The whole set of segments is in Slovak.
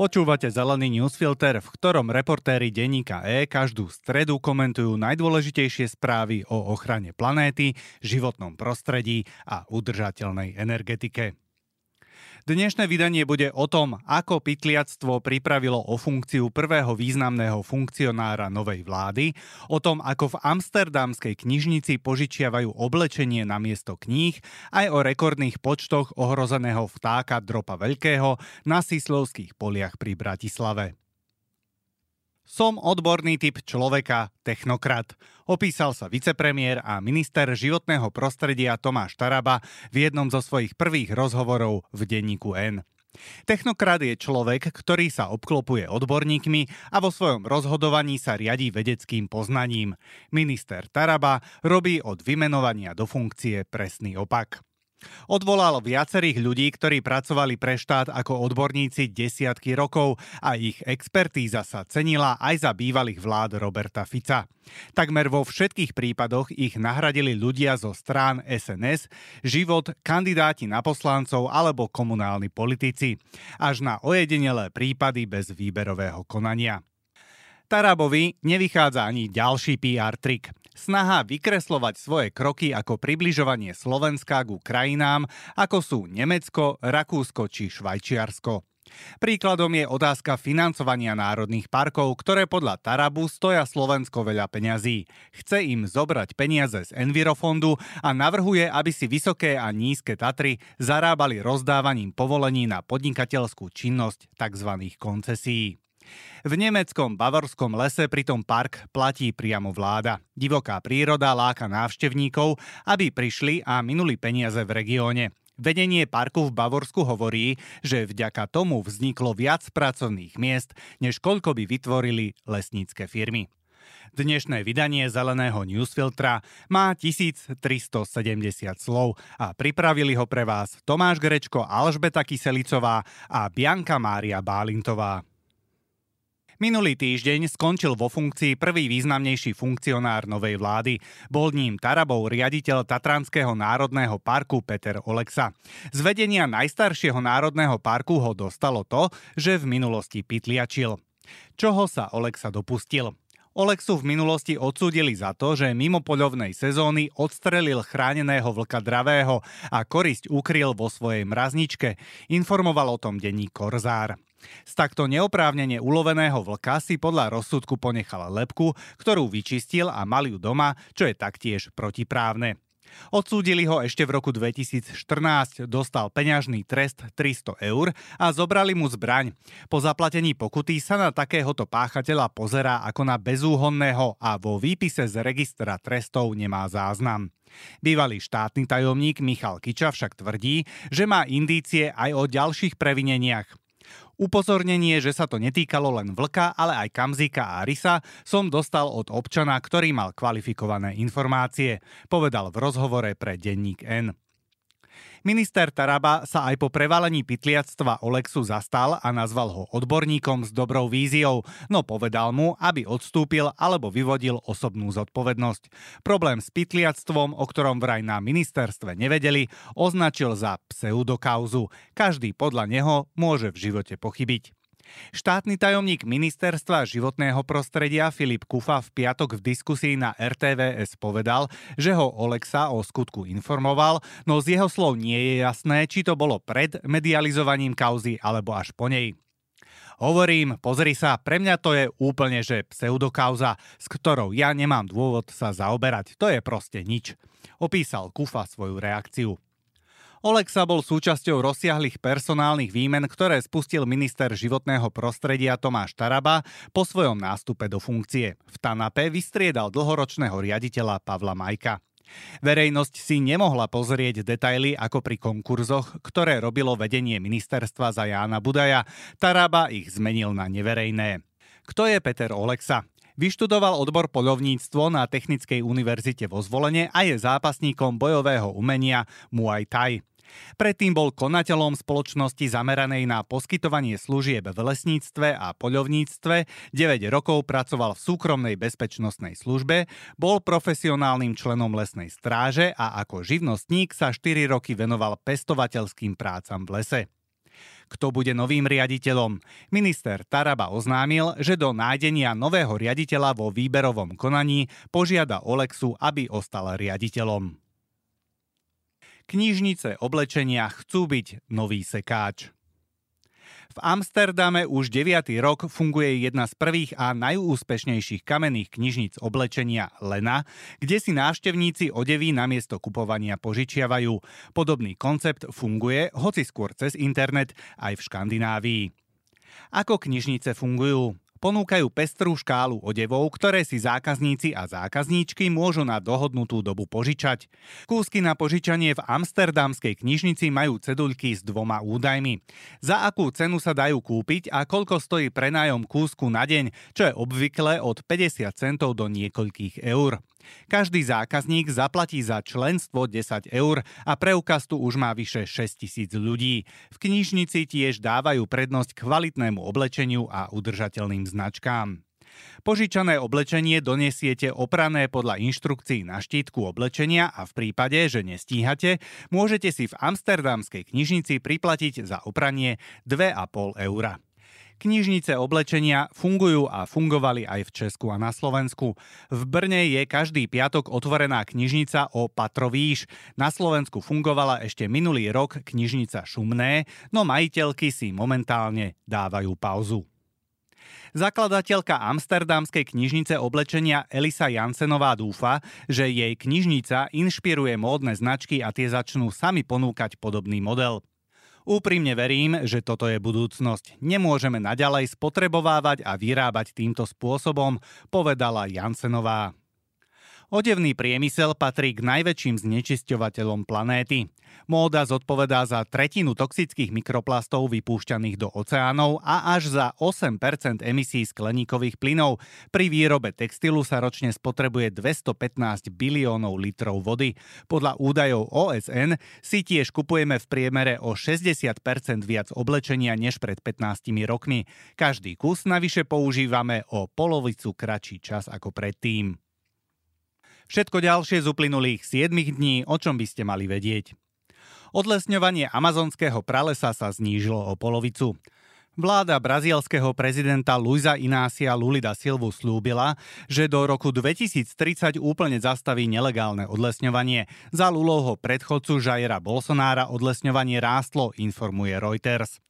Počúvate Zelený newsfilter, v ktorom reportéri denníka E každú stredu komentujú najdôležitejšie správy o ochrane planéty, životnom prostredí a udržateľnej energetike. Dnešné vydanie bude o tom, ako pytliactvo pripravilo o funkciu prvého významného funkcionára novej vlády, o tom, ako v amsterdamskej knižnici požičiavajú oblečenie na miesto kníh, aj o rekordných počtoch ohrozeného vtáka dropa veľkého na Sislovských poliach pri Bratislave. Som odborný typ človeka, technokrat. Opísal sa vicepremiér a minister životného prostredia Tomáš Taraba v jednom zo svojich prvých rozhovorov v denníku N. Technokrat je človek, ktorý sa obklopuje odborníkmi a vo svojom rozhodovaní sa riadí vedeckým poznaním. Minister Taraba robí od vymenovania do funkcie presný opak. Odvolal viacerých ľudí, ktorí pracovali pre štát ako odborníci desiatky rokov a ich expertíza sa cenila aj za bývalých vlád Roberta Fica. Takmer vo všetkých prípadoch ich nahradili ľudia zo strán SNS, život, kandidáti na poslancov alebo komunálni politici, až na ojedinelé prípady bez výberového konania. Tarabovi nevychádza ani ďalší PR trik. Snaha vykreslovať svoje kroky ako približovanie Slovenska ku krajinám, ako sú Nemecko, Rakúsko či Švajčiarsko. Príkladom je otázka financovania národných parkov, ktoré podľa Tarabu stoja Slovensko veľa peňazí. Chce im zobrať peniaze z Envirofondu a navrhuje, aby si vysoké a nízke Tatry zarábali rozdávaním povolení na podnikateľskú činnosť tzv. koncesí. V nemeckom bavorskom lese pritom park platí priamo vláda. Divoká príroda láka návštevníkov, aby prišli a minuli peniaze v regióne. Vedenie parku v Bavorsku hovorí, že vďaka tomu vzniklo viac pracovných miest, než koľko by vytvorili lesnícke firmy. Dnešné vydanie Zeleného newsfiltra má 1370 slov a pripravili ho pre vás Tomáš Grečko, Alžbeta Kyselicová a Bianka Mária Bálintová. Minulý týždeň skončil vo funkcii prvý významnejší funkcionár novej vlády. Bol ním Tarabov riaditeľ Tatranského národného parku Peter Oleksa. Z vedenia najstaršieho národného parku ho dostalo to, že v minulosti pytliačil. Čoho sa Oleksa dopustil? Olexu v minulosti odsúdili za to, že mimo poľovnej sezóny odstrelil chráneného vlka dravého a korisť ukryl vo svojej mrazničke, informoval o tom denní Korzár. Z takto neoprávnene uloveného vlka si podľa rozsudku ponechal lepku, ktorú vyčistil a mal ju doma, čo je taktiež protiprávne. Odsúdili ho ešte v roku 2014, dostal peňažný trest 300 eur a zobrali mu zbraň. Po zaplatení pokuty sa na takéhoto páchateľa pozerá ako na bezúhonného a vo výpise z registra trestov nemá záznam. Bývalý štátny tajomník Michal Kiča však tvrdí, že má indície aj o ďalších previneniach. Upozornenie, že sa to netýkalo len vlka, ale aj kamzika a rysa, som dostal od občana, ktorý mal kvalifikované informácie, povedal v rozhovore pre denník N. Minister Taraba sa aj po prevalení pytliactva Olexu zastal a nazval ho odborníkom s dobrou víziou, no povedal mu, aby odstúpil alebo vyvodil osobnú zodpovednosť. Problém s pytliactvom, o ktorom vraj na ministerstve nevedeli, označil za pseudokauzu. Každý podľa neho môže v živote pochybiť. Štátny tajomník ministerstva životného prostredia Filip Kufa v piatok v diskusii na RTVS povedal, že ho Olexa o skutku informoval, no z jeho slov nie je jasné, či to bolo pred medializovaním kauzy alebo až po nej. Hovorím, pozri sa, pre mňa to je úplne že pseudokauza, s ktorou ja nemám dôvod sa zaoberať. To je proste nič. Opísal Kufa svoju reakciu. Olexa bol súčasťou rozsiahlých personálnych výmen, ktoré spustil minister životného prostredia Tomáš Taraba po svojom nástupe do funkcie. V Tanape vystriedal dlhoročného riaditeľa Pavla Majka. Verejnosť si nemohla pozrieť detaily ako pri konkurzoch, ktoré robilo vedenie ministerstva za Jána Budaja. Taraba ich zmenil na neverejné. Kto je Peter Olexa? Vyštudoval odbor poľovníctvo na Technickej univerzite vo Zvolene a je zápasníkom bojového umenia Muay Thai. Predtým bol konateľom spoločnosti zameranej na poskytovanie služieb v lesníctve a poľovníctve, 9 rokov pracoval v súkromnej bezpečnostnej službe, bol profesionálnym členom lesnej stráže a ako živnostník sa 4 roky venoval pestovateľským prácam v lese. kto bude novým riaditeľom. Minister Taraba oznámil, že do nájdenia nového riaditeľa vo výberovom konaní požiada Olexu, aby ostal riaditeľom. Knižnice oblečenia chcú byť nový sekáč. V Amsterdame už 9. rok funguje jedna z prvých a najúspešnejších kamenných knižníc oblečenia Lena, kde si návštevníci odevy namiesto kupovania požičiavajú. Podobný koncept funguje, hoci skôr cez internet, aj v Škandinávii. Ako knižnice fungujú? Ponúkajú pestrú škálu odevov, ktoré si zákazníci a zákazníčky môžu na dohodnutú dobu požičať. Kúsky na požičanie v amsterdamskej knižnici majú ceduľky s dvoma údajmi. Za akú cenu sa dajú kúpiť a koľko stojí prenájom kúsku na deň, čo je obvykle od 50 centov do niekoľkých eur. Každý zákazník zaplatí za členstvo 10 eur a preukaz tu už má vyše 6 tisíc ľudí. V knižnici tiež dávajú prednosť kvalitnému oblečeniu a udržateľným značkám. Požičané oblečenie donesiete oprané podľa inštrukcií na štítku oblečenia a v prípade, že nestíhate, môžete si v amsterdamskej knižnici priplatiť za opranie 2,5 eura. Knižnice oblečenia fungujú a fungovali aj v Česku a na Slovensku. V Brne je každý piatok otvorená knižnica o Patrovíš. Na Slovensku fungovala ešte minulý rok knižnica Šumné, no majiteľky si momentálne dávajú pauzu. Zakladateľka Amsterdamskej knižnice oblečenia Elisa Jansenová dúfa, že jej knižnica inšpiruje módne značky a tie začnú sami ponúkať podobný model. Úprimne verím, že toto je budúcnosť. Nemôžeme naďalej spotrebovávať a vyrábať týmto spôsobom, povedala Jansenová. Odevný priemysel patrí k najväčším znečisťovateľom planéty. Móda zodpovedá za tretinu toxických mikroplastov vypúšťaných do oceánov a až za 8% emisí skleníkových plynov. Pri výrobe textilu sa ročne spotrebuje 215 biliónov litrov vody. Podľa údajov OSN si tiež kupujeme v priemere o 60% viac oblečenia než pred 15 rokmi. Každý kus navyše používame o polovicu kratší čas ako predtým. Všetko ďalšie z uplynulých 7 dní, o čom by ste mali vedieť. Odlesňovanie amazonského pralesa sa znížilo o polovicu. Vláda brazílskeho prezidenta Luisa Inácia Lulida Silvu slúbila, že do roku 2030 úplne zastaví nelegálne odlesňovanie. Za Lulovho predchodcu Jaira Bolsonára odlesňovanie rástlo, informuje Reuters.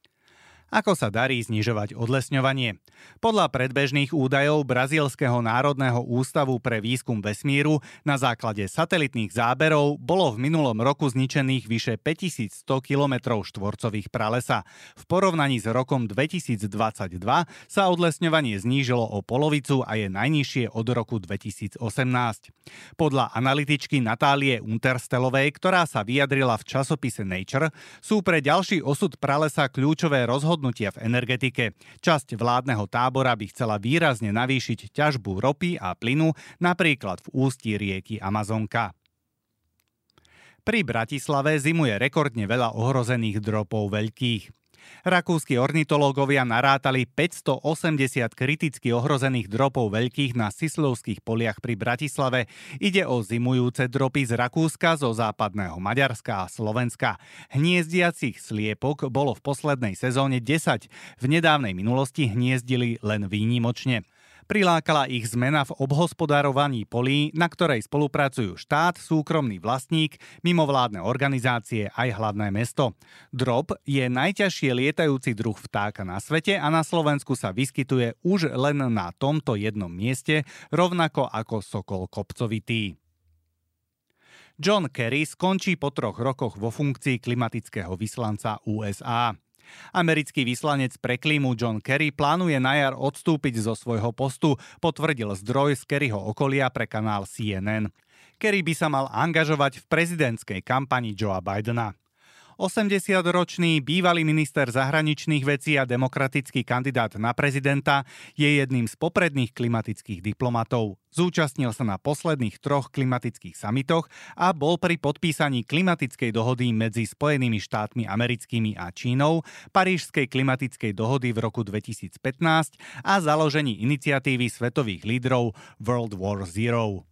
Ako sa darí znižovať odlesňovanie? Podľa predbežných údajov Brazílskeho národného ústavu pre výskum vesmíru na základe satelitných záberov bolo v minulom roku zničených vyše 5100 km štvorcových pralesa. V porovnaní s rokom 2022 sa odlesňovanie znížilo o polovicu a je najnižšie od roku 2018. Podľa analytičky Natálie Unterstelovej, ktorá sa vyjadrila v časopise Nature, sú pre ďalší osud pralesa kľúčové rozhodnutia rozhodnutia v energetike. Časť vládneho tábora by chcela výrazne navýšiť ťažbu ropy a plynu, napríklad v ústí rieky Amazonka. Pri Bratislave zimuje rekordne veľa ohrozených dropov veľkých. Rakúsky ornitológovia narátali 580 kriticky ohrozených dropov veľkých na Sislovských poliach pri Bratislave. Ide o zimujúce dropy z Rakúska, zo západného Maďarska a Slovenska. Hniezdiacich sliepok bolo v poslednej sezóne 10. V nedávnej minulosti hniezdili len výnimočne. Prilákala ich zmena v obhospodárovaní polí, na ktorej spolupracujú štát, súkromný vlastník, mimovládne organizácie aj hlavné mesto. Drop je najťažšie lietajúci druh vtáka na svete a na Slovensku sa vyskytuje už len na tomto jednom mieste, rovnako ako sokol kopcovitý. John Kerry skončí po troch rokoch vo funkcii klimatického vyslanca USA. Americký vyslanec pre klímu John Kerry plánuje na jar odstúpiť zo svojho postu, potvrdil zdroj z Kerryho okolia pre kanál CNN. Kerry by sa mal angažovať v prezidentskej kampani Joea Bidena. 80-ročný bývalý minister zahraničných vecí a demokratický kandidát na prezidenta je jedným z popredných klimatických diplomatov. Zúčastnil sa na posledných troch klimatických samitoch a bol pri podpísaní klimatickej dohody medzi Spojenými štátmi americkými a Čínou, Parížskej klimatickej dohody v roku 2015 a založení iniciatívy svetových lídrov World War Zero.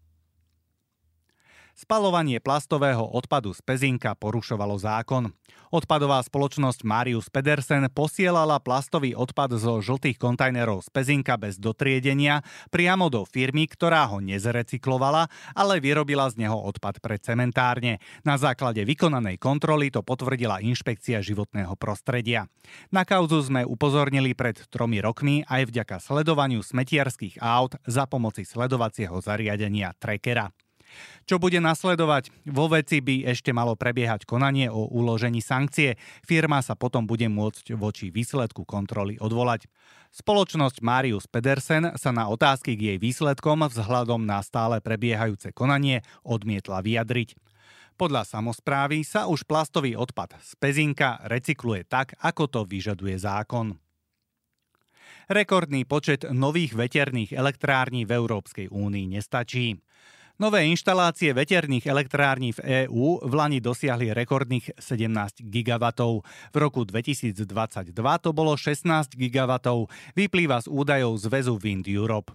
Spalovanie plastového odpadu z Pezinka porušovalo zákon. Odpadová spoločnosť Marius Pedersen posielala plastový odpad zo žltých kontajnerov z Pezinka bez dotriedenia priamo do firmy, ktorá ho nezrecyklovala, ale vyrobila z neho odpad pre cementárne. Na základe vykonanej kontroly to potvrdila inšpekcia životného prostredia. Na kauzu sme upozornili pred tromi rokmi aj vďaka sledovaniu smetiarských aut za pomoci sledovacieho zariadenia Trackera. Čo bude nasledovať? Vo veci by ešte malo prebiehať konanie o uložení sankcie. Firma sa potom bude môcť voči výsledku kontroly odvolať. Spoločnosť Marius Pedersen sa na otázky k jej výsledkom vzhľadom na stále prebiehajúce konanie odmietla vyjadriť. Podľa samozprávy sa už plastový odpad z pezinka recykluje tak, ako to vyžaduje zákon. Rekordný počet nových veterných elektrární v Európskej únii nestačí. Nové inštalácie veterných elektrární v EÚ v Lani dosiahli rekordných 17 gigawatov. V roku 2022 to bolo 16 gigawatov, vyplýva z údajov Zväzu Wind Europe.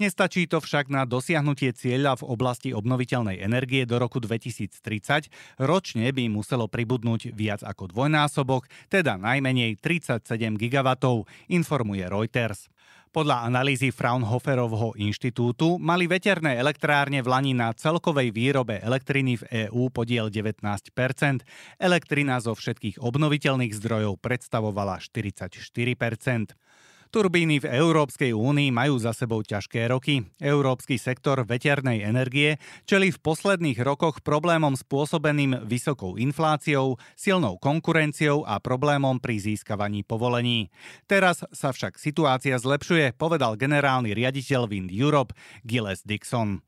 Nestačí to však na dosiahnutie cieľa v oblasti obnoviteľnej energie do roku 2030. Ročne by muselo pribudnúť viac ako dvojnásobok, teda najmenej 37 gigawatov, informuje Reuters. Podľa analýzy Fraunhoferovho inštitútu mali veterné elektrárne v Lani na celkovej výrobe elektriny v EÚ podiel 19 Elektrina zo všetkých obnoviteľných zdrojov predstavovala 44 Turbíny v Európskej únii majú za sebou ťažké roky. Európsky sektor veternej energie čeli v posledných rokoch problémom spôsobeným vysokou infláciou, silnou konkurenciou a problémom pri získavaní povolení. Teraz sa však situácia zlepšuje, povedal generálny riaditeľ Wind Europe Gilles Dixon.